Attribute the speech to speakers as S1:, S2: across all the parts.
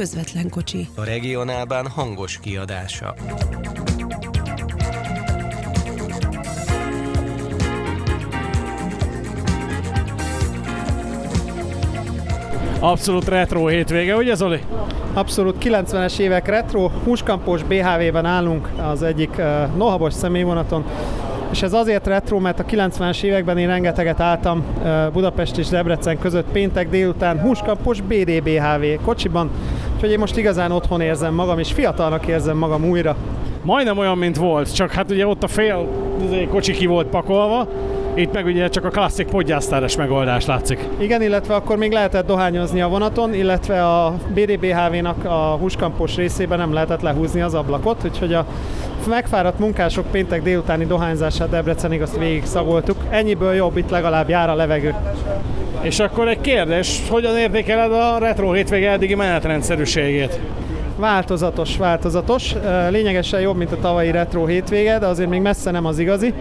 S1: közvetlen kocsi.
S2: A regionálban hangos kiadása.
S3: Abszolút retro hétvége, ugye Zoli?
S4: Abszolút 90-es évek retro, húskampos BHV-ben állunk az egyik uh, nohabos személyvonaton, és ez azért retro, mert a 90-es években én rengeteget álltam uh, Budapest és Debrecen között péntek délután húskampos BDBHV kocsiban, úgyhogy én most igazán otthon érzem magam, és fiatalnak érzem magam újra.
S3: Majdnem olyan, mint volt, csak hát ugye ott a fél kocsi ki volt pakolva, itt meg ugye csak a klasszik podgyásztáres megoldás látszik.
S4: Igen, illetve akkor még lehetett dohányozni a vonaton, illetve a BDBHV-nak a húskampos részében nem lehetett lehúzni az ablakot, úgyhogy a megfáradt munkások péntek délutáni dohányzását Debrecenig azt végig szagoltuk. Ennyiből jobb, itt legalább jár a levegő.
S3: És akkor egy kérdés, hogyan értékeled a retro hétvége eddigi menetrendszerűségét?
S4: Változatos, változatos. Lényegesen jobb, mint a tavalyi retro hétvége, de azért még messze nem az igazi.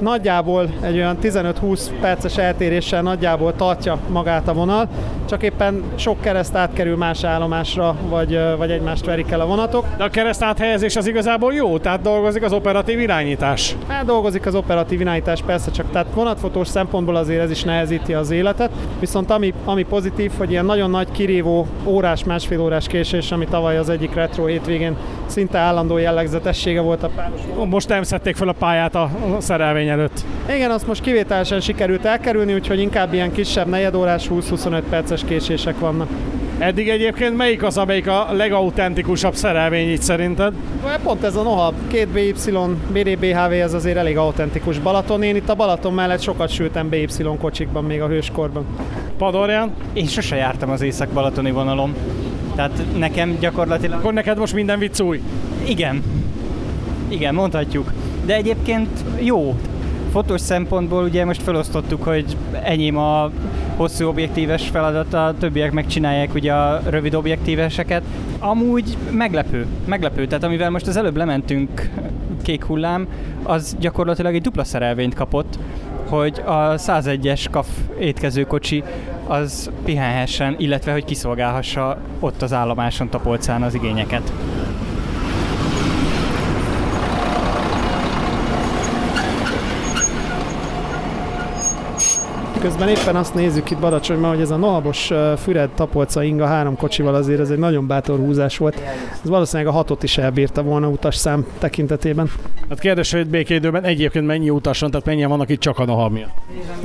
S4: Nagyjából egy olyan 15-20 perces eltéréssel nagyjából tartja magát a vonal, csak éppen sok kereszt átkerül más állomásra, vagy, vagy egymást verik el a vonatok.
S3: De a kereszt áthelyezés az igazából jó, tehát dolgozik az operatív irányítás.
S4: Hát dolgozik az operatív irányítás, persze, csak tehát vonatfotós szempontból azért ez is nehezíti az életet. Viszont ami, ami pozitív, hogy ilyen nagyon nagy kirívó órás, másfél órás késés, ami tavaly az egyik retro hétvégén szinte állandó jellegzetessége volt a páros.
S3: Most nem szedték fel a pályát a szerelvény előtt.
S4: Igen, azt most kivételesen sikerült elkerülni, úgyhogy inkább ilyen kisebb negyedórás 20-25 perces késések vannak.
S3: Eddig egyébként melyik az, amelyik a legautentikusabb szerelvény így szerinted?
S4: Pont ez a Noha, két BY, BDBHV, ez azért elég autentikus Balaton. Én itt a Balaton mellett sokat sültem BY kocsikban még a hőskorban.
S3: Padorján?
S5: Én sose jártam az észak-balatoni vonalon. Tehát nekem gyakorlatilag...
S3: Akkor neked most minden vicc új?
S5: Igen. Igen, mondhatjuk. De egyébként jó. Fotós szempontból ugye most felosztottuk, hogy enyém a hosszú objektíves feladat, a többiek megcsinálják ugye a rövid objektíveseket. Amúgy meglepő, meglepő. Tehát amivel most az előbb lementünk kék hullám, az gyakorlatilag egy dupla szerelvényt kapott, hogy a 101-es KAF étkezőkocsi az pihenhessen, illetve hogy kiszolgálhassa ott az állomáson Tapolcán az igényeket.
S4: Közben éppen azt nézzük itt Badacsonyban, hogy ez a Nohabos Füred Tapolca Inga három kocsival azért ez egy nagyon bátor húzás volt. Ez valószínűleg a hatot is elbírta volna utas szám tekintetében.
S3: Hát kérdés, hogy békédőben egyébként mennyi utas van, tehát mennyien vannak itt csak a Nohab miatt?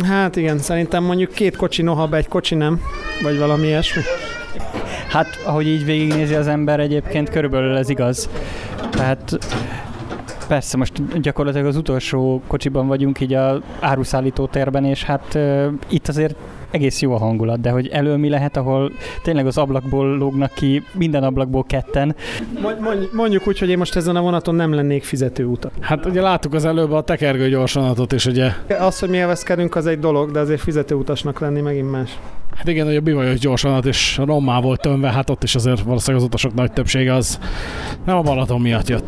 S4: Hát igen, szerintem mondjuk két kocsi Nohab, egy kocsi nem, vagy valami ilyesmi.
S5: Hát, ahogy így végignézi az ember, egyébként körülbelül ez igaz. Tehát Persze, most gyakorlatilag az utolsó kocsiban vagyunk így a áruszállító térben, és hát uh, itt azért egész jó a hangulat, de hogy elő mi lehet, ahol tényleg az ablakból lógnak ki, minden ablakból ketten.
S4: Mondjuk úgy, hogy én most ezen a vonaton nem lennék fizetőutat.
S3: Hát ugye láttuk az előbb a tekergő gyorsanatot is, ugye.
S4: Az, hogy mi élvezkedünk, az egy dolog, de azért fizetőutasnak lenni megint más.
S3: Hát igen, hogy a bivajos gyorsanat is rommá volt tömve, hát ott is azért valószínűleg az utasok nagy többsége az nem a Balaton miatt jött.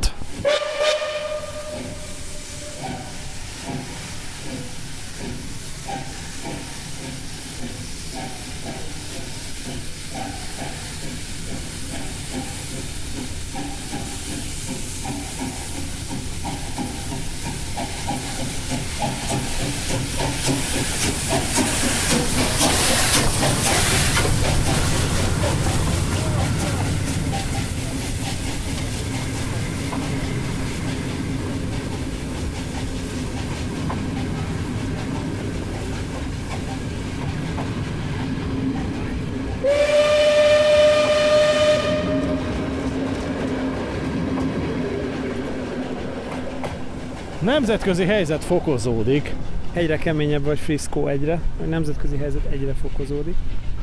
S3: Nemzetközi helyzet fokozódik.
S4: Egyre keményebb vagy Frisco egyre, a nemzetközi helyzet egyre fokozódik.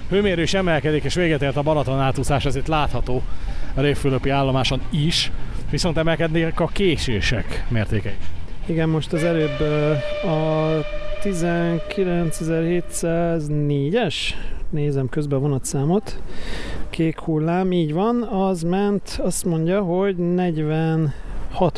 S3: Hőmérő is emelkedik, és véget ért a Balaton átúszás, ezért látható a Révfülöpi állomáson is, viszont emelkednek a késések mértékei.
S4: Igen, most az előbb a 19704-es, nézem közben a vonatszámot, kék hullám, így van, az ment, azt mondja, hogy 40 6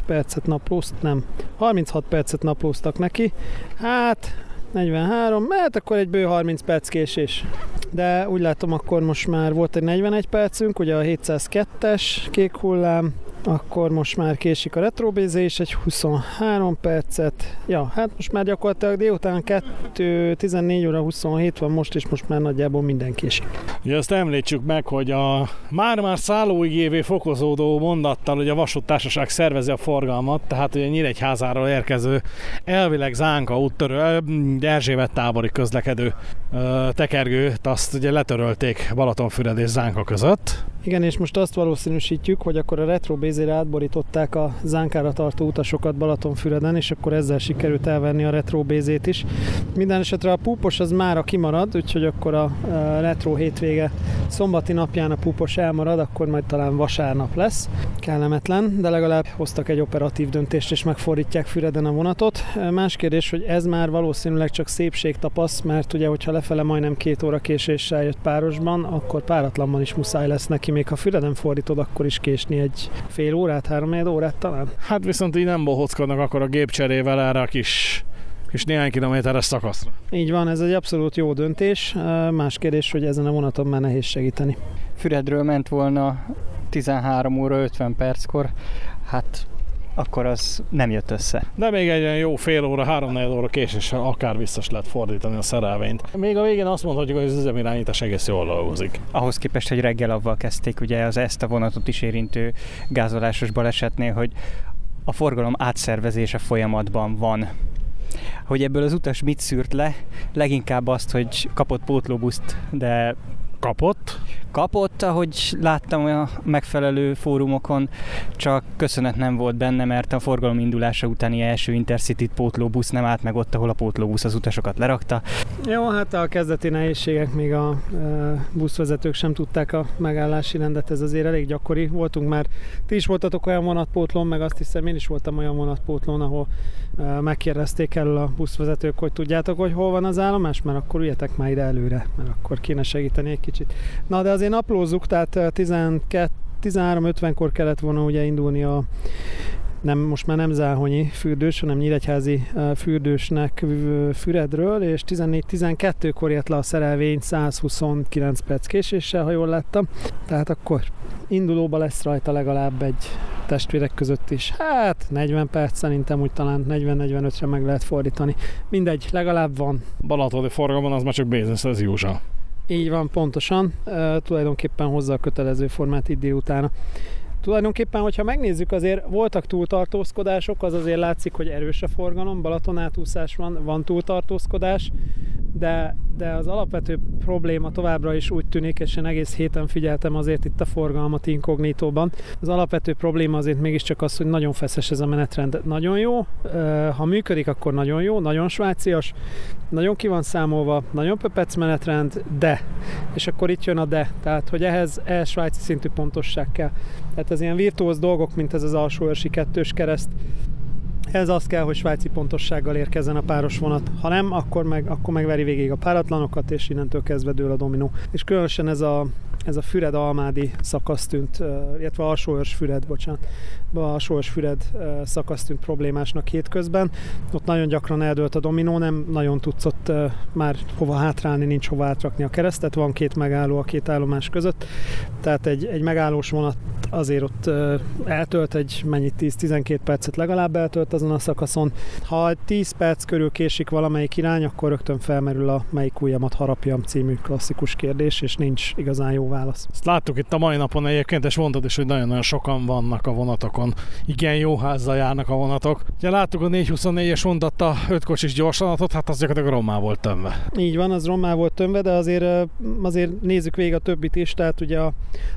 S4: percet naplózt, nem, 36 percet naplóztak neki. Hát 43, mert akkor egy bő 30 perc késés. de úgy látom akkor most már volt egy 41 percünk, ugye a 702-es kék hullám, akkor most már késik a retrobézés, egy 23 percet. Ja, hát most már gyakorlatilag délután 2, 14 óra 27 van most, és most már nagyjából minden késik.
S3: Ugye azt említsük meg, hogy a már-már szállóigévé fokozódó mondattal, hogy a vasúttársaság szervezi a forgalmat, tehát ugye Nyíregyházáról érkező elvileg Zánka úttörő, Erzsébet tábori közlekedő tekergőt, azt ugye letörölték Balatonfüred és Zánka között.
S4: Igen, és most azt valószínűsítjük, hogy akkor a retro bézére átborították a zánkára tartó utasokat Balatonfüreden, és akkor ezzel sikerült elvenni a retro bézét is. Minden esetre a púpos az mára kimarad, úgyhogy akkor a retro hétvége szombati napján a púpos elmarad, akkor majd talán vasárnap lesz. Kellemetlen, de legalább hoztak egy operatív döntést, és megfordítják Füreden a vonatot. Más kérdés, hogy ez már valószínűleg csak szépség tapasz, mert ugye, hogyha lefele majdnem két óra késéssel jött párosban, akkor páratlanban is muszáj lesz neki még ha Füreden fordítod, akkor is késni egy fél órát, három órát talán.
S3: Hát viszont így nem bohockodnak akkor a gépcserével erre a kis és néhány kilométeres szakaszra.
S4: Így van, ez egy abszolút jó döntés. Más kérdés, hogy ezen a vonaton már nehéz segíteni.
S5: Füredről ment volna 13 óra 50 perckor, hát akkor az nem jött össze.
S3: De még egy olyan jó fél óra, három óra késéssel akár vissza lehet fordítani a szerelvényt. Még a végén azt mondhatjuk, hogy az üzemirányítás egész jól dolgozik.
S5: Ahhoz képest, hogy reggel avval kezdték ugye az ezt a vonatot is érintő gázolásos balesetnél, hogy a forgalom átszervezése folyamatban van hogy ebből az utas mit szűrt le, leginkább azt, hogy kapott pótlóbuszt, de
S3: Kapott?
S5: Kapott, ahogy láttam a megfelelő fórumokon, csak köszönet nem volt benne, mert a forgalom indulása utáni első Intercity pótlóbusz nem állt meg ott, ahol a pótlóbusz az utasokat lerakta.
S4: Jó, hát a kezdeti nehézségek még a e, buszvezetők sem tudták a megállási rendet, ez azért elég gyakori. Voltunk már, ti is voltatok olyan vonatpótlón, meg azt hiszem én is voltam olyan vonatpótlón, ahol e, megkérdezték el a buszvezetők, hogy tudjátok, hogy hol van az állomás, mert akkor üljetek már ide előre, mert akkor kéne segíteni egy kicsit. Na de azért naplózzuk, tehát 12 13.50-kor kellett volna ugye indulni a nem, most már nem Záhonyi fürdős, hanem Nyíregyházi fürdősnek Füredről, és 14-12-kor ért le a szerelvény 129 perc késéssel, ha jól láttam. Tehát akkor indulóba lesz rajta legalább egy testvérek között is. Hát 40 perc szerintem úgy talán 40-45-re meg lehet fordítani. Mindegy, legalább van.
S3: Balatoni forgalomban az már csak business as usual.
S4: Így van, pontosan. E, tulajdonképpen hozza a kötelező formát itt délutána. Tulajdonképpen, hogyha megnézzük, azért voltak túltartózkodások, az azért látszik, hogy erős a forgalom, Balaton átúszás van, van túltartózkodás, de, de az alapvető probléma továbbra is úgy tűnik, és én egész héten figyeltem azért itt a forgalmat inkognitóban. Az alapvető probléma azért mégiscsak az, hogy nagyon feszes ez a menetrend. Nagyon jó, ha működik, akkor nagyon jó, nagyon svájcias, nagyon ki van számolva, nagyon pöpec menetrend, de, és akkor itt jön a de, tehát hogy ehhez, ehhez svájci szintű pontosság kell. Tehát ez ilyen virtuóz dolgok, mint ez az alsóörsi kettős kereszt, ez az kell, hogy svájci pontossággal érkezzen a páros vonat. Ha nem, akkor meg, akkor megveri végig a páratlanokat, és innentől kezdve dől a dominó. És különösen ez a, ez a Füred-Almádi szakasz tűnt, illetve Alsóörs Füred, bocsánat, Alsóörs Füred szakasz tűnt problémásnak hétközben. Ott nagyon gyakran eldőlt a dominó, nem nagyon tudsz ott már hova hátrálni, nincs hova átrakni a keresztet, van két megálló a két állomás között, tehát egy, egy megállós vonat azért ott eltölt egy mennyit 10-12 percet legalább eltölt azon a szakaszon. Ha 10 perc körül késik valamelyik irány, akkor rögtön felmerül a melyik ujjamat harapjam című klasszikus kérdés, és nincs igazán jó válasz.
S3: Ezt láttuk itt a mai napon egyébként, és mondtad is, hogy nagyon-nagyon sokan vannak a vonatokon. Igen, jó házzal járnak a vonatok. Ugye láttuk a 424-es mondatta 5 kocsis gyorsanatot, hát az gyakorlatilag rommá volt tömve.
S4: Így van, az rommá volt tömve, de azért, azért nézzük végig a többit is, tehát ugye a,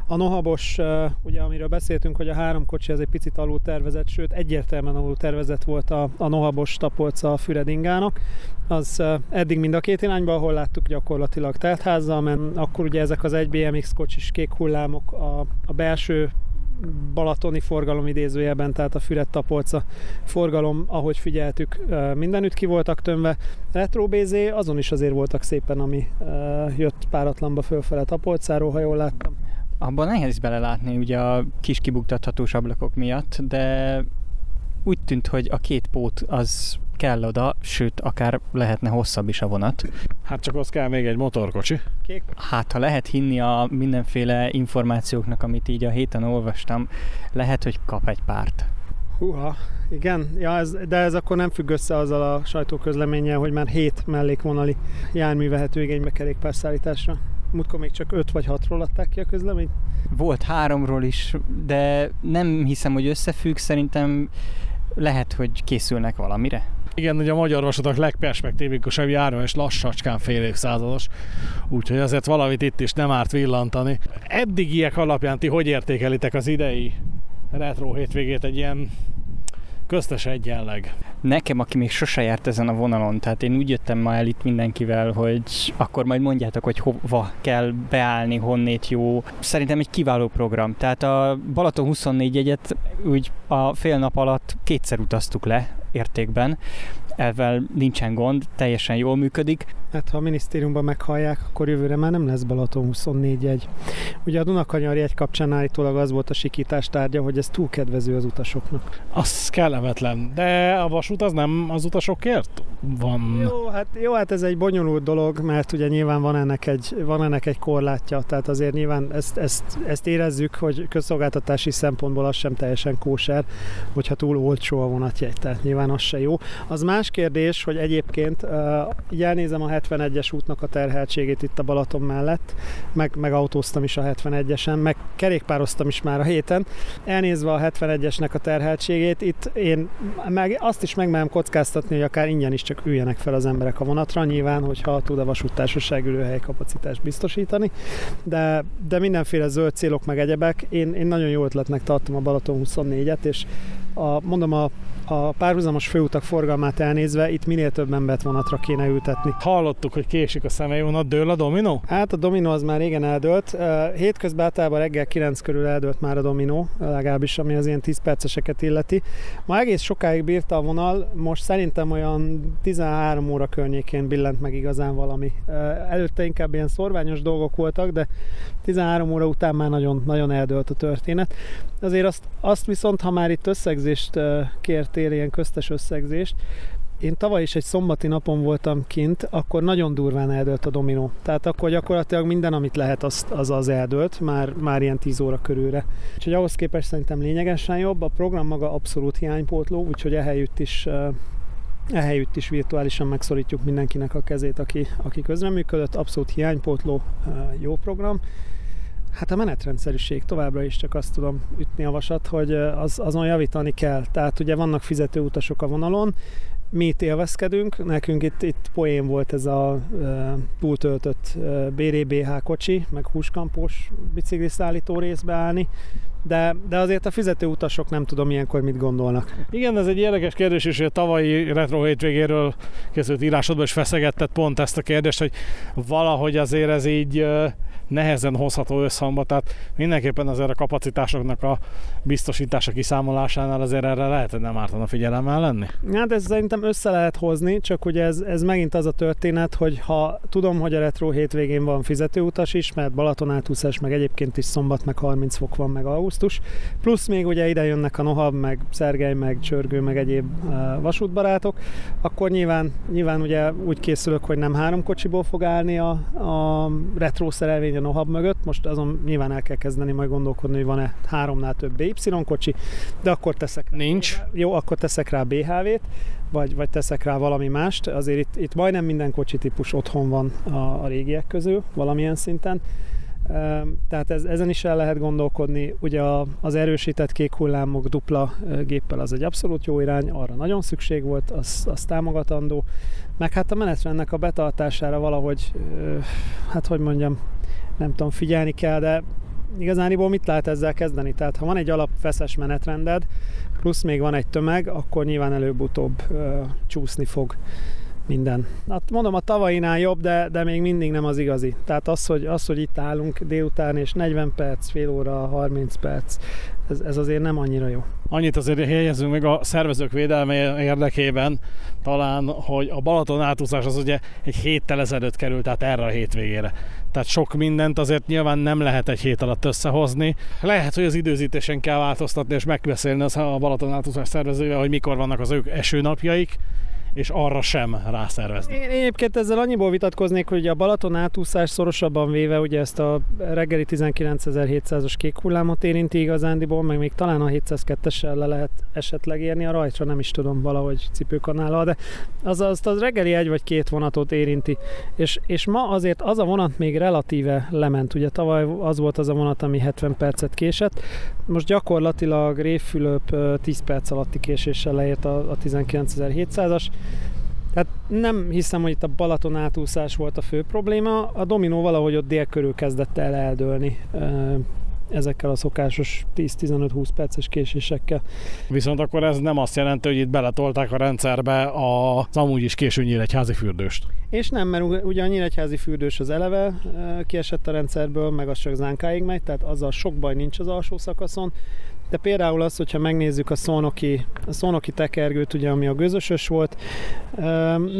S4: a Nohabos, ugye amiről beszéltünk, hogy a három kocsi az egy picit alul tervezett, sőt egyértelműen alul tervezett volt a, a Nohabos tapolca a Füredingának, az eddig mind a két irányba, ahol láttuk gyakorlatilag teltházzal, mert akkor ugye ezek az egy BMX kocsis kék hullámok a, a belső balatoni forgalom idézőjelben, tehát a Füred tapolca forgalom, ahogy figyeltük, mindenütt ki voltak tömve. Retro BZ, azon is azért voltak szépen, ami jött páratlanba fölfele tapolcáról, ha jól láttam.
S5: Abban nehéz belelátni ugye a kis kibuktathatós ablakok miatt, de úgy tűnt, hogy a két pót az kell oda, sőt, akár lehetne hosszabb is a vonat.
S3: Hát csak az kell még egy motorkocsi.
S5: Hát, ha lehet hinni a mindenféle információknak, amit így a héten olvastam, lehet, hogy kap egy párt.
S4: Húha, igen, ja, ez, de ez akkor nem függ össze azzal a sajtóközleménnyel, hogy már hét mellékvonali jármű vehető igénybe kerékpárszállításra. Múltkor még csak öt vagy hatról adták ki a közleményt.
S5: Volt háromról is, de nem hiszem, hogy összefügg, szerintem lehet, hogy készülnek valamire.
S3: Igen, ugye a magyar vasutak legperspektívikusabb járó, és lassacskán fél évszázados, úgyhogy azért valamit itt is nem árt villantani. Eddigiek alapján ti hogy értékelitek az idei retro hétvégét egy ilyen köztes egyenleg.
S5: Nekem, aki még sose járt ezen a vonalon, tehát én úgy jöttem ma el itt mindenkivel, hogy akkor majd mondjátok, hogy hova kell beállni, honnét jó. Szerintem egy kiváló program. Tehát a Balaton 24 jegyet úgy a fél nap alatt kétszer utaztuk le értékben, ezzel nincsen gond, teljesen jól működik.
S4: Hát ha a minisztériumban meghallják, akkor jövőre már nem lesz Balaton 24 jegy. Ugye a Dunakanyar jegy kapcsán állítólag az volt a sikítás tárgya, hogy ez túl kedvező az utasoknak.
S3: Az kellemetlen, de a vasút az nem az utasokért van.
S4: Jó, hát, jó, hát ez egy bonyolult dolog, mert ugye nyilván van ennek egy, van ennek egy korlátja, tehát azért nyilván ezt, ezt, ezt érezzük, hogy közszolgáltatási szempontból az sem teljesen kóser, hogyha túl olcsó a vonatjegy, tehát nyilván az se jó. Az más kérdés, hogy egyébként így elnézem a 71-es útnak a terheltségét itt a Balaton mellett, meg, meg autóztam is a 71-esen, meg kerékpároztam is már a héten. Elnézve a 71-esnek a terheltségét, itt én meg azt is megmerem kockáztatni, hogy akár ingyen is csak üljenek fel az emberek a vonatra, nyilván, hogyha tud a vasúttársaság ülőhely kapacitást biztosítani, de, de mindenféle zöld célok meg egyebek, én, én nagyon jó ötletnek tartom a Balaton 24-et, és a, mondom, a, a párhuzamos főutak forgalmát elnézve itt minél több embert vonatra kéne ültetni.
S3: Hallottuk, hogy késik a személyvonat, dől a dominó?
S4: Hát a dominó az már régen eldőlt. Hétközben általában reggel 9 körül eldőlt már a dominó, legalábbis ami az ilyen 10 perceseket illeti. Ma egész sokáig bírta a vonal, most szerintem olyan 13 óra környékén billent meg igazán valami. Előtte inkább ilyen szorványos dolgok voltak, de 13 óra után már nagyon, nagyon eldőlt a történet. Azért azt, azt viszont, ha már itt összegzést kértél, ilyen köztes összegzést, én tavaly is egy szombati napon voltam kint, akkor nagyon durván eldőlt a dominó. Tehát akkor gyakorlatilag minden, amit lehet, az az, az eldőlt, már, már ilyen 10 óra körülre. Úgyhogy ahhoz képest szerintem lényegesen jobb. A program maga abszolút hiánypótló, úgyhogy ehelyütt is ehelyütt is virtuálisan megszorítjuk mindenkinek a kezét, aki, aki közreműködött. Abszolút hiánypótló, jó program. Hát a menetrendszerűség továbbra is csak azt tudom ütni a vasat, hogy az, azon javítani kell. Tehát ugye vannak fizető utasok a vonalon, mi itt élvezkedünk, nekünk itt, itt poén volt ez a e, túltöltött e, BRBH kocsi, meg húskampós bicikliszállító részbe állni, de, de azért a fizető utasok nem tudom ilyenkor mit gondolnak.
S3: Igen, ez egy érdekes kérdés, és a tavalyi retro hétvégéről készült írásodban is feszegettet pont ezt a kérdést, hogy valahogy azért ez így nehezen hozható összhangba, tehát mindenképpen azért a kapacitásoknak a biztosítása kiszámolásánál azért erre lehet, nem ártana figyelemmel lenni?
S4: Hát ez szerintem össze lehet hozni, csak ugye ez, ez megint az a történet, hogy ha tudom, hogy a retro hétvégén van fizetőutas is, mert Balaton átúszás, meg egyébként is szombat, meg 30 fok van, meg augusztus, plusz még ugye ide jönnek a Nohab, meg Szergely, meg Csörgő, meg egyéb uh, vasútbarátok, akkor nyilván, nyilván ugye úgy készülök, hogy nem három kocsiból fog állni a, a retro szerelvény a Nohab mögött. Most azon nyilván el kell kezdeni majd gondolkodni, hogy van-e háromnál több BY kocsi, de akkor teszek
S3: rá. Nincs.
S4: Jó, akkor teszek rá BHV-t, vagy, vagy teszek rá valami mást. Azért itt, itt majdnem minden kocsi típus otthon van a, a régiek közül, valamilyen szinten. Tehát ez, ezen is el lehet gondolkodni. Ugye az erősített kék hullámok dupla géppel az egy abszolút jó irány, arra nagyon szükség volt, az, az támogatandó. Meg hát a menetrendnek a betartására valahogy, hát hogy mondjam, nem tudom, figyelni kell, de igazániból mit lehet ezzel kezdeni? Tehát ha van egy alapfeszes menetrended, plusz még van egy tömeg, akkor nyilván előbb-utóbb ö, csúszni fog. Minden. Hát mondom, a tavainál jobb, de, de még mindig nem az igazi. Tehát az hogy, az, hogy itt állunk délután, és 40 perc, fél óra, 30 perc, ez, ez azért nem annyira jó.
S3: Annyit azért helyezünk meg a szervezők védelme érdekében, talán, hogy a Balaton átúszás az ugye egy héttel ezelőtt került, tehát erre a hétvégére. Tehát sok mindent azért nyilván nem lehet egy hét alatt összehozni. Lehet, hogy az időzítésen kell változtatni és megbeszélni az a Balaton átúszás szervezővel, hogy mikor vannak az ők esőnapjaik, és arra sem rászervezni.
S4: Én egyébként ezzel annyiból vitatkoznék, hogy a Balaton átúszás szorosabban véve ugye ezt a reggeli 19.700-as kék hullámot érinti igazándiból, meg még talán a 702-essel le lehet esetleg érni a rajtra, nem is tudom valahogy cipőkanállal, de az, az, az reggeli egy vagy két vonatot érinti. És, és ma azért az a vonat még relatíve lement. Ugye tavaly az volt az a vonat, ami 70 percet késett. Most gyakorlatilag Révfülöp 10 perc alatti késéssel leért a, a 19.700-as. Tehát nem hiszem, hogy itt a Balaton átúszás volt a fő probléma, a dominó valahogy ott dél körül kezdett el eldőlni ezekkel a szokásos 10-15-20 perces késésekkel.
S3: Viszont akkor ez nem azt jelenti, hogy itt beletolták a rendszerbe az amúgy is késő nyíregyházi fürdőst.
S4: És nem, mert ugye a nyíregyházi fürdős az eleve kiesett a rendszerből, meg az csak zánkáig megy, tehát azzal sok baj nincs az alsó szakaszon. De például az, hogyha megnézzük a szónoki, a szónoki tekergőt, ugye, ami a gőzösös volt,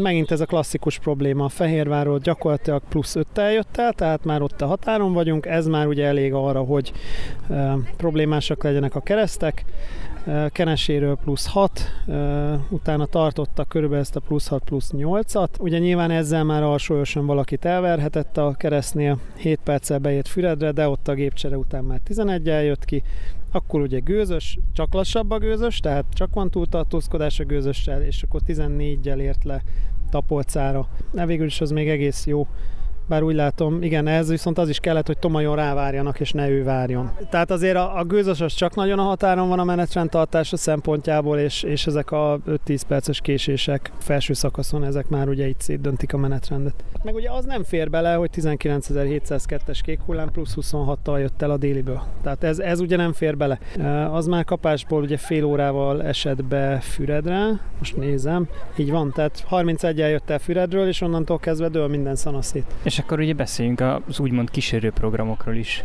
S4: megint ez a klasszikus probléma. A Fehérvárról gyakorlatilag plusz 5 jött el, tehát már ott a határon vagyunk, ez már ugye elég arra, hogy problémásak legyenek a keresztek. Keneséről plusz 6, utána tartotta körülbelül ezt a plusz 6 plusz 8-at. Ugye nyilván ezzel már alsóosan valakit elverhetett a keresztnél, 7 perccel bejött Füredre, de ott a gépcsere után már 11 jött ki, akkor ugye gőzös, csak lassabb a gőzös, tehát csak van túltartózkodás a gőzössel, és akkor 14-jel ért le Tapolcára. De végül is az még egész jó bár úgy látom, igen, ez viszont az is kellett, hogy Tomajon rávárjanak, és ne ő várjon. Tehát azért a, a gőzös az csak nagyon a határon van a menetrendtartása szempontjából, és, és ezek a 5-10 perces késések felső szakaszon, ezek már ugye itt szétdöntik a menetrendet. Meg ugye az nem fér bele, hogy 19.702-es kék hullám plusz 26-tal jött el a déliből. Tehát ez, ez ugye nem fér bele. Az már kapásból ugye fél órával esett be Füredre, most nézem, így van, tehát 31 el jött el Füredről, és onnantól kezdve dől minden szanaszét.
S5: És és akkor ugye beszéljünk az úgymond kísérő programokról is.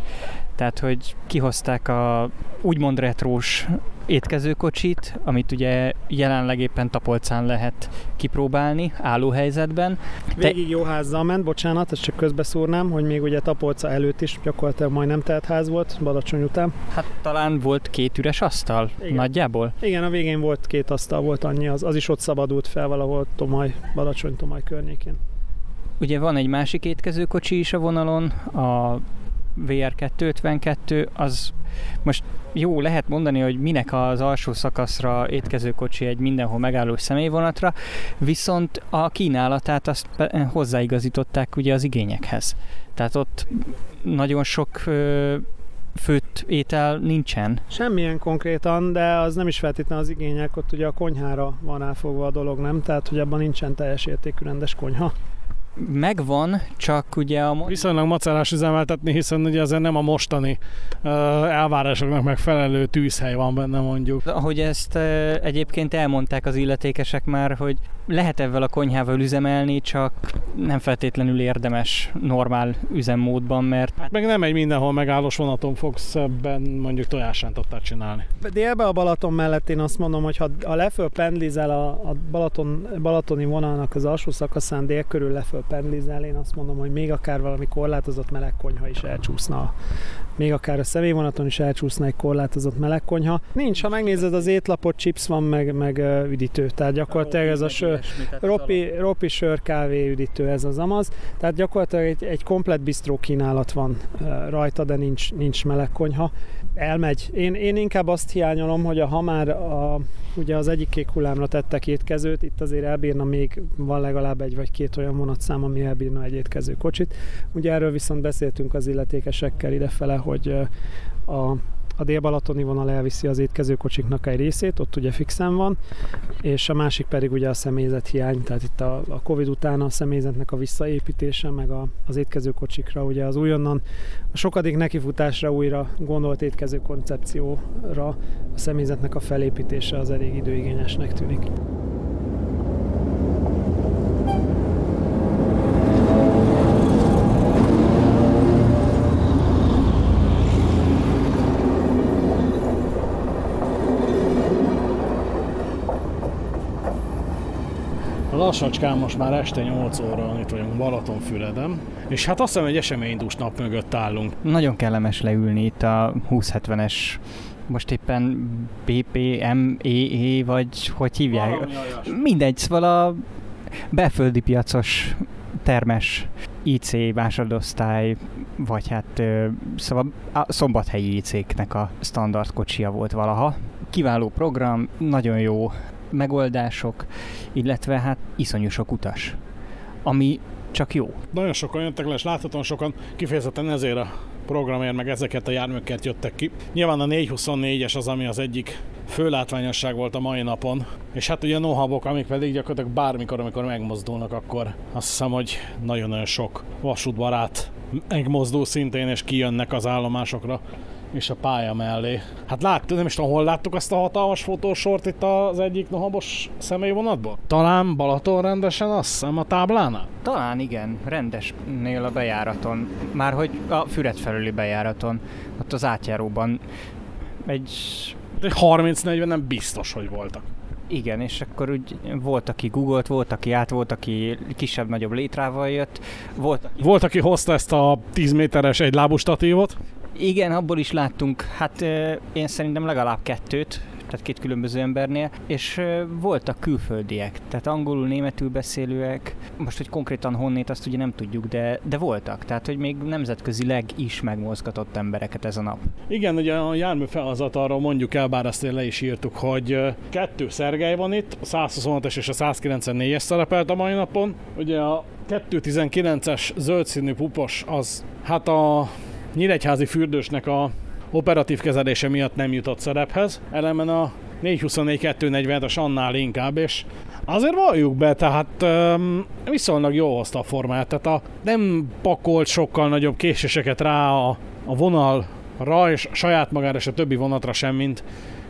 S5: Tehát, hogy kihozták a úgymond retrós étkezőkocsit, amit ugye jelenleg éppen Tapolcán lehet kipróbálni, állóhelyzetben.
S4: Végig jó házzal ment, bocsánat, ezt csak közbeszúrnám, hogy még ugye Tapolca előtt is gyakorlatilag majdnem telt ház volt, Balacsony után.
S5: Hát talán volt két üres asztal, Igen. nagyjából?
S4: Igen, a végén volt két asztal, volt annyi, az, az is ott szabadult fel valahol Tomaj, Balacsony-Tomaj környékén.
S5: Ugye van egy másik étkezőkocsi is a vonalon, a VR252, az most jó, lehet mondani, hogy minek az alsó szakaszra étkezőkocsi egy mindenhol megálló személyvonatra, viszont a kínálatát azt hozzáigazították ugye az igényekhez. Tehát ott nagyon sok főtt étel nincsen?
S4: Semmilyen konkrétan, de az nem is feltétlenül az igények, ott ugye a konyhára van elfogva a dolog, nem? Tehát, hogy abban nincsen teljes értékű rendes konyha
S5: megvan, csak ugye a...
S3: Viszonylag macerás üzemeltetni, hiszen ugye azért nem a mostani elvárásoknak megfelelő tűzhely van benne mondjuk.
S5: Ahogy ezt egyébként elmondták az illetékesek már, hogy lehet ezzel a konyhával üzemelni, csak nem feltétlenül érdemes normál üzemmódban, mert...
S3: Meg nem egy mindenhol megállós vonaton fogsz ebben mondjuk tojásrántottát csinálni.
S4: Délbe a Balaton mellett én azt mondom, hogy ha, ha leföl pendlizel a, a Balaton, balatoni vonalnak az alsó szakaszán dél körül leföl pendlizel, én azt mondom, hogy még akár valami korlátozott meleg konyha is elcsúszna még akár a személyvonaton is elcsúszna egy korlátozott melegkonyha. Nincs, ha megnézed az étlapot, chips van, meg, meg üdítő. Tehát gyakorlatilag ez a sör, ropi, ropi sör, kávé üdítő, ez az amaz. Tehát gyakorlatilag egy, egy komplet bistró kínálat van rajta, de nincs, nincs melegkonyha. Elmegy. Én, én inkább azt hiányolom, hogy a, ha már a, ugye az egyik kék hullámra tettek étkezőt, itt azért elbírna még, van legalább egy vagy két olyan vonatszám, ami elbírna egy étkező kocsit. Ugye erről viszont beszéltünk az illetékesekkel idefele, hogy a a dél-balatoni vonal elviszi az étkezőkocsiknak egy részét, ott ugye fixen van, és a másik pedig ugye a személyzet hiány, tehát itt a, a Covid után a személyzetnek a visszaépítése, meg a, az étkezőkocsikra, ugye az újonnan a sokadik nekifutásra újra gondolt étkező koncepcióra a személyzetnek a felépítése az elég időigényesnek tűnik.
S3: Lassacskán most már este 8 óra itt vagyunk Balatonfüreden, és hát azt hiszem egy eseménydús nap mögött állunk.
S5: Nagyon kellemes leülni itt a 2070-es most éppen BPMEE, vagy hogy hívják? Mindegy, szóval a belföldi piacos termes IC másodosztály, vagy hát szóval a szombathelyi IC-knek a standard kocsia volt valaha. Kiváló program, nagyon jó megoldások, illetve hát iszonyú sok utas, ami csak jó.
S3: Nagyon sokan jöttek le, és láthatóan sokan kifejezetten ezért a programért, meg ezeket a járműket jöttek ki. Nyilván a 424-es az, ami az egyik fő látványosság volt a mai napon, és hát ugye nohabok, amik pedig gyakorlatilag bármikor, amikor megmozdulnak, akkor azt hiszem, hogy nagyon-nagyon sok vasútbarát megmozdul szintén, és kijönnek az állomásokra és a pálya mellé. Hát láttuk, nem is tudom, hol láttuk azt a hatalmas fotósort itt az egyik nohabos személyvonatból? Talán Balaton rendesen, azt hiszem a táblánál?
S5: Talán igen, rendesnél a bejáraton. Már hogy a Füred felüli bejáraton, ott az átjáróban egy...
S3: De 30-40 nem biztos, hogy voltak.
S5: Igen, és akkor úgy volt, aki googolt, volt, aki át, volt, aki kisebb-nagyobb létrával jött.
S3: Volt, aki... volt, aki hozta ezt a 10 méteres egy statívot.
S5: Igen, abból is láttunk, hát én szerintem legalább kettőt, tehát két különböző embernél, és voltak külföldiek, tehát angolul, németül beszélőek, most, hogy konkrétan honnét, azt ugye nem tudjuk, de, de voltak, tehát, hogy még nemzetközileg is megmozgatott embereket ez a nap.
S3: Igen, ugye a jármű arra mondjuk el, bár azt le is írtuk, hogy kettő Szergely van itt, a 126-es és a 194-es szerepelt a mai napon. Ugye a 219-es zöld színű pupos az hát a Nyíregyházi fürdősnek a operatív kezelése miatt nem jutott szerephez, elemen a 424-240-es annál inkább, és azért valljuk be, tehát um, viszonylag jó hozta a formáját, tehát a, nem pakolt sokkal nagyobb késéseket rá a, a vonalra, és saját magára és a többi vonatra sem, mint,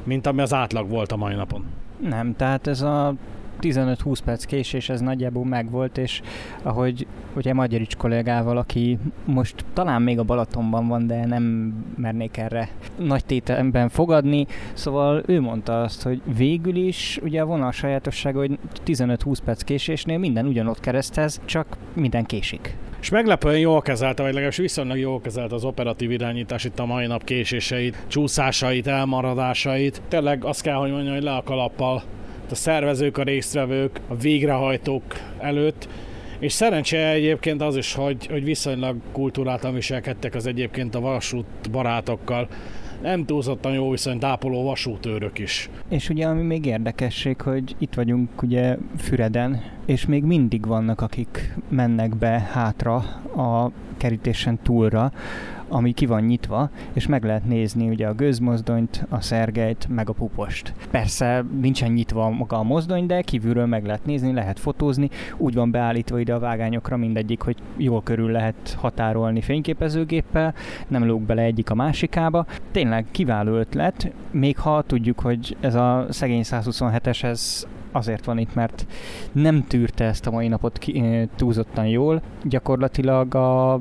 S3: mint ami az átlag volt a mai napon.
S5: Nem, tehát ez a 15-20 perc késés ez nagyjából megvolt, és ahogy ugye Magyarics kollégával, aki most talán még a Balatonban van, de nem mernék erre nagy tételemben fogadni, szóval ő mondta azt, hogy végül is ugye a vonal sajátossága, hogy 15-20 perc késésnél minden ugyanott kereszthez, csak minden késik.
S3: És meglepően jól kezelte, vagy legalábbis viszonylag jól kezelte az operatív irányítás itt a mai nap késéseit, csúszásait, elmaradásait. Tényleg azt kell, hogy mondjam, hogy le a kalappal a szervezők, a résztvevők, a végrehajtók előtt, és szerencse egyébként az is, hogy, hogy viszonylag kultúráltan viselkedtek az egyébként a vasút barátokkal. Nem túlzottan jó viszonyt ápoló vasútőrök is.
S5: És ugye ami még érdekesség, hogy itt vagyunk ugye Füreden, és még mindig vannak, akik mennek be hátra a kerítésen túlra, ami ki van nyitva, és meg lehet nézni ugye a gőzmozdonyt, a szergelyt, meg a pupost. Persze nincsen nyitva maga a mozdony, de kívülről meg lehet nézni, lehet fotózni, úgy van beállítva ide a vágányokra mindegyik, hogy jól körül lehet határolni fényképezőgéppel, nem lóg bele egyik a másikába. Tényleg kiváló ötlet, még ha tudjuk, hogy ez a szegény 127-es, ez azért van itt, mert nem tűrte ezt a mai napot ki, túlzottan jól. Gyakorlatilag a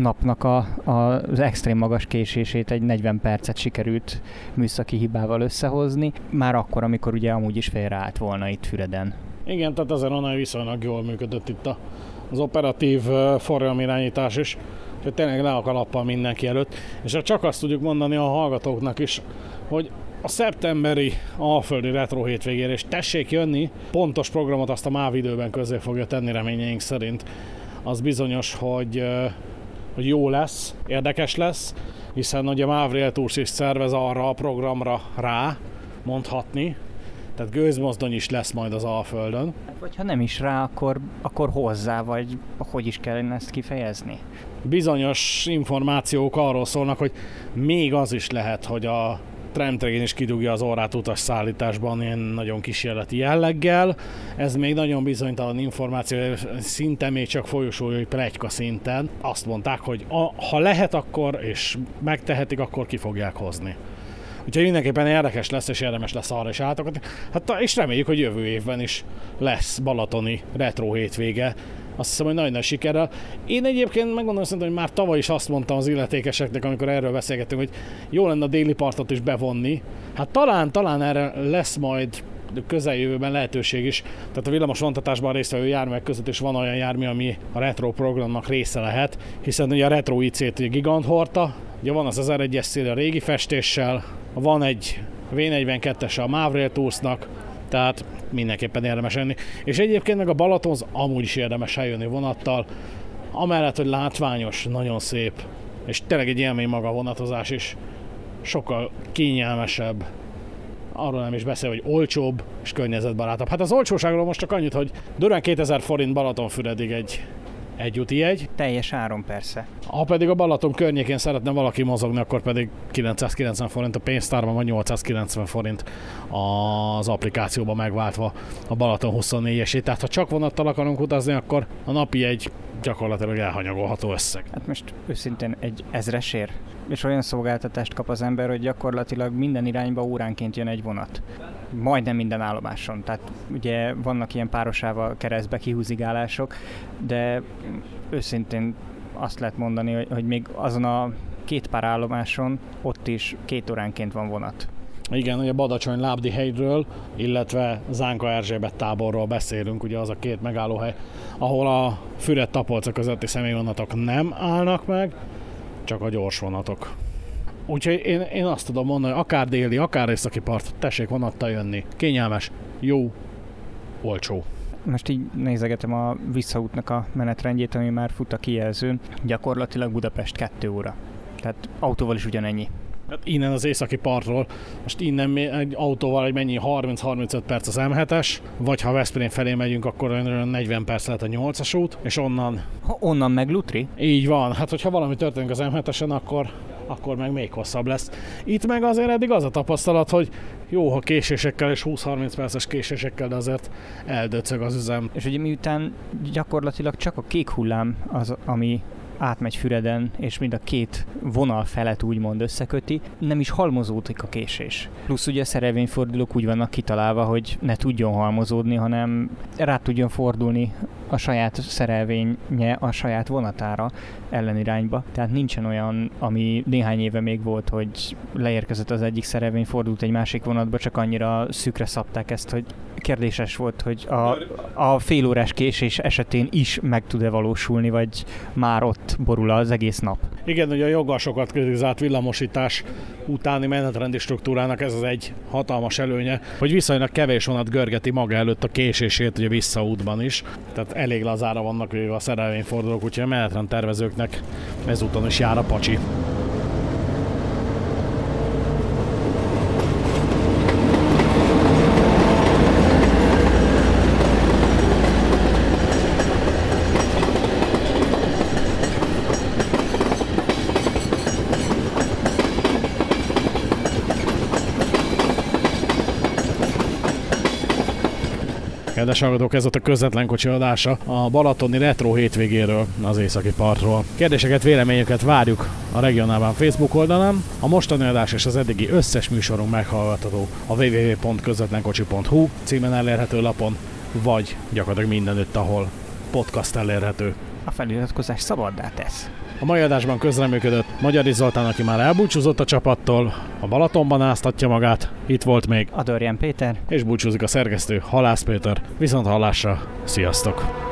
S5: napnak a, a, az extrém magas késését egy 40 percet sikerült műszaki hibával összehozni, már akkor, amikor ugye amúgy is félreállt volna itt Füreden.
S3: Igen, tehát azért onnan viszonylag jól működött itt a, az operatív forgalmirányítás is, hogy tényleg le a kalappal mindenki előtt. És csak azt tudjuk mondani a hallgatóknak is, hogy a szeptemberi Alföldi Retro hétvégére, és tessék jönni, pontos programot azt a MÁV időben közé fogja tenni reményeink szerint. Az bizonyos, hogy hogy jó lesz, érdekes lesz, hiszen ugye Mavriel Tours is szervez arra a programra rá, mondhatni, tehát gőzmozdony is lesz majd az Alföldön.
S5: Vagy ha nem is rá, akkor, akkor hozzá, vagy hogy is kellene ezt kifejezni?
S3: Bizonyos információk arról szólnak, hogy még az is lehet, hogy a Tramtrain is kidugja az órát utas szállításban ilyen nagyon kísérleti jelleggel. Ez még nagyon bizonytalan információ, szinte még csak folyosói plegyka szinten. Azt mondták, hogy a, ha lehet akkor, és megtehetik, akkor ki fogják hozni. Úgyhogy mindenképpen érdekes lesz, és érdemes lesz arra is átokat. Hát, és reméljük, hogy jövő évben is lesz balatoni retro hétvége, azt hiszem, hogy nagyon nagy sikerrel. Én egyébként megmondom szerintem, hogy már tavaly is azt mondtam az illetékeseknek, amikor erről beszélgettünk, hogy jó lenne a déli partot is bevonni. Hát talán, talán erre lesz majd közeljövőben lehetőség is. Tehát a villamos vontatásban résztvevő járművek között is van olyan jármű, ami a retro programnak része lehet, hiszen ugye a retro IC-t gigant hordta, ugye van az 1001-es szél a régi festéssel, van egy V42-es a Mavrail Toursnak, tehát mindenképpen érdemes enni. És egyébként meg a Balatonz amúgy is érdemes eljönni vonattal, amellett, hogy látványos, nagyon szép, és tényleg egy élmény maga a vonatozás is, sokkal kényelmesebb, arról nem is beszél, hogy olcsóbb és környezetbarátabb. Hát az olcsóságról most csak annyit, hogy durván 2000 forint Balatonfüredig egy egy úti jegy.
S5: Teljes áron persze.
S3: Ha pedig a Balaton környékén szeretne valaki mozogni, akkor pedig 990 forint a pénztárban, vagy 890 forint az applikációban megváltva a Balaton 24-esét. Tehát ha csak vonattal akarunk utazni, akkor a napi egy gyakorlatilag elhanyagolható összeg.
S5: Hát most őszintén egy ezresér, és olyan szolgáltatást kap az ember, hogy gyakorlatilag minden irányba óránként jön egy vonat. Majdnem minden állomáson. Tehát ugye vannak ilyen párosával keresztbe kihúzigálások, de őszintén azt lehet mondani, hogy, hogy még azon a két pár állomáson ott is két óránként van vonat.
S3: Igen, ugye Badacsony Lábdi helyről, illetve Zánka Erzsébet táborról beszélünk, ugye az a két megállóhely, ahol a Füred Tapolca közötti személyvonatok nem állnak meg, csak a gyors vonatok. Úgyhogy én, én azt tudom mondani, hogy akár déli, akár északi part, tessék vonattal jönni. Kényelmes, jó, olcsó.
S5: Most így nézegetem a visszaútnak a menetrendjét, ami már fut a kijelzőn. Gyakorlatilag Budapest 2 óra. Tehát autóval is ugyanennyi.
S3: Hát innen az északi partról, most innen egy autóval egy mennyi 30-35 perc az M7-es, vagy ha Veszprém felé megyünk, akkor 40 perc lehet a 8-as út, és onnan...
S5: Ha onnan meg Lutri?
S3: Így van, hát hogyha valami történik az M7-esen, akkor akkor meg még hosszabb lesz. Itt meg azért eddig az a tapasztalat, hogy jó, ha késésekkel és 20-30 perces késésekkel, de azért eldöcög az üzem.
S5: És ugye miután gyakorlatilag csak a kék hullám az, ami átmegy Füreden, és mind a két vonal felet úgymond összeköti, nem is halmozódik a késés. Plusz ugye a szerelvényfordulók úgy vannak kitalálva, hogy ne tudjon halmozódni, hanem rá tudjon fordulni a saját szerelvénye a saját vonatára ellenirányba. Tehát nincsen olyan, ami néhány éve még volt, hogy leérkezett az egyik szerelvény, fordult egy másik vonatba, csak annyira szükre szabták ezt, hogy kérdéses volt, hogy a, a félórás késés esetén is meg tud-e valósulni, vagy már ott borul az egész nap.
S3: Igen, ugye a jogasokat kritizált villamosítás utáni menetrendi struktúrának ez az egy hatalmas előnye, hogy viszonylag kevés vonat görgeti maga előtt a késését ugye visszaútban is. Tehát elég lazára vannak véve a szerelvényfordulók, úgyhogy a menetrend tervezőknek ezúton is jár a pacsi. Kedves hallgatók, ez ott a közvetlen kocsi adása a Balatoni Retro hétvégéről, az északi partról. Kérdéseket, véleményeket várjuk a regionálban Facebook oldalán. A mostani adás és az eddigi összes műsorunk meghallgatható a www.közvetlenkocsi.hu címen elérhető lapon, vagy gyakorlatilag mindenütt, ahol podcast elérhető.
S5: A feliratkozás szabaddá tesz.
S3: A mai adásban közreműködött Magyari Zoltán, aki már elbúcsúzott a csapattól, a Balatonban áztatja magát, itt volt még
S5: Adorján Péter,
S3: és búcsúzik a szerkesztő Halász Péter. Viszont hallásra, sziasztok!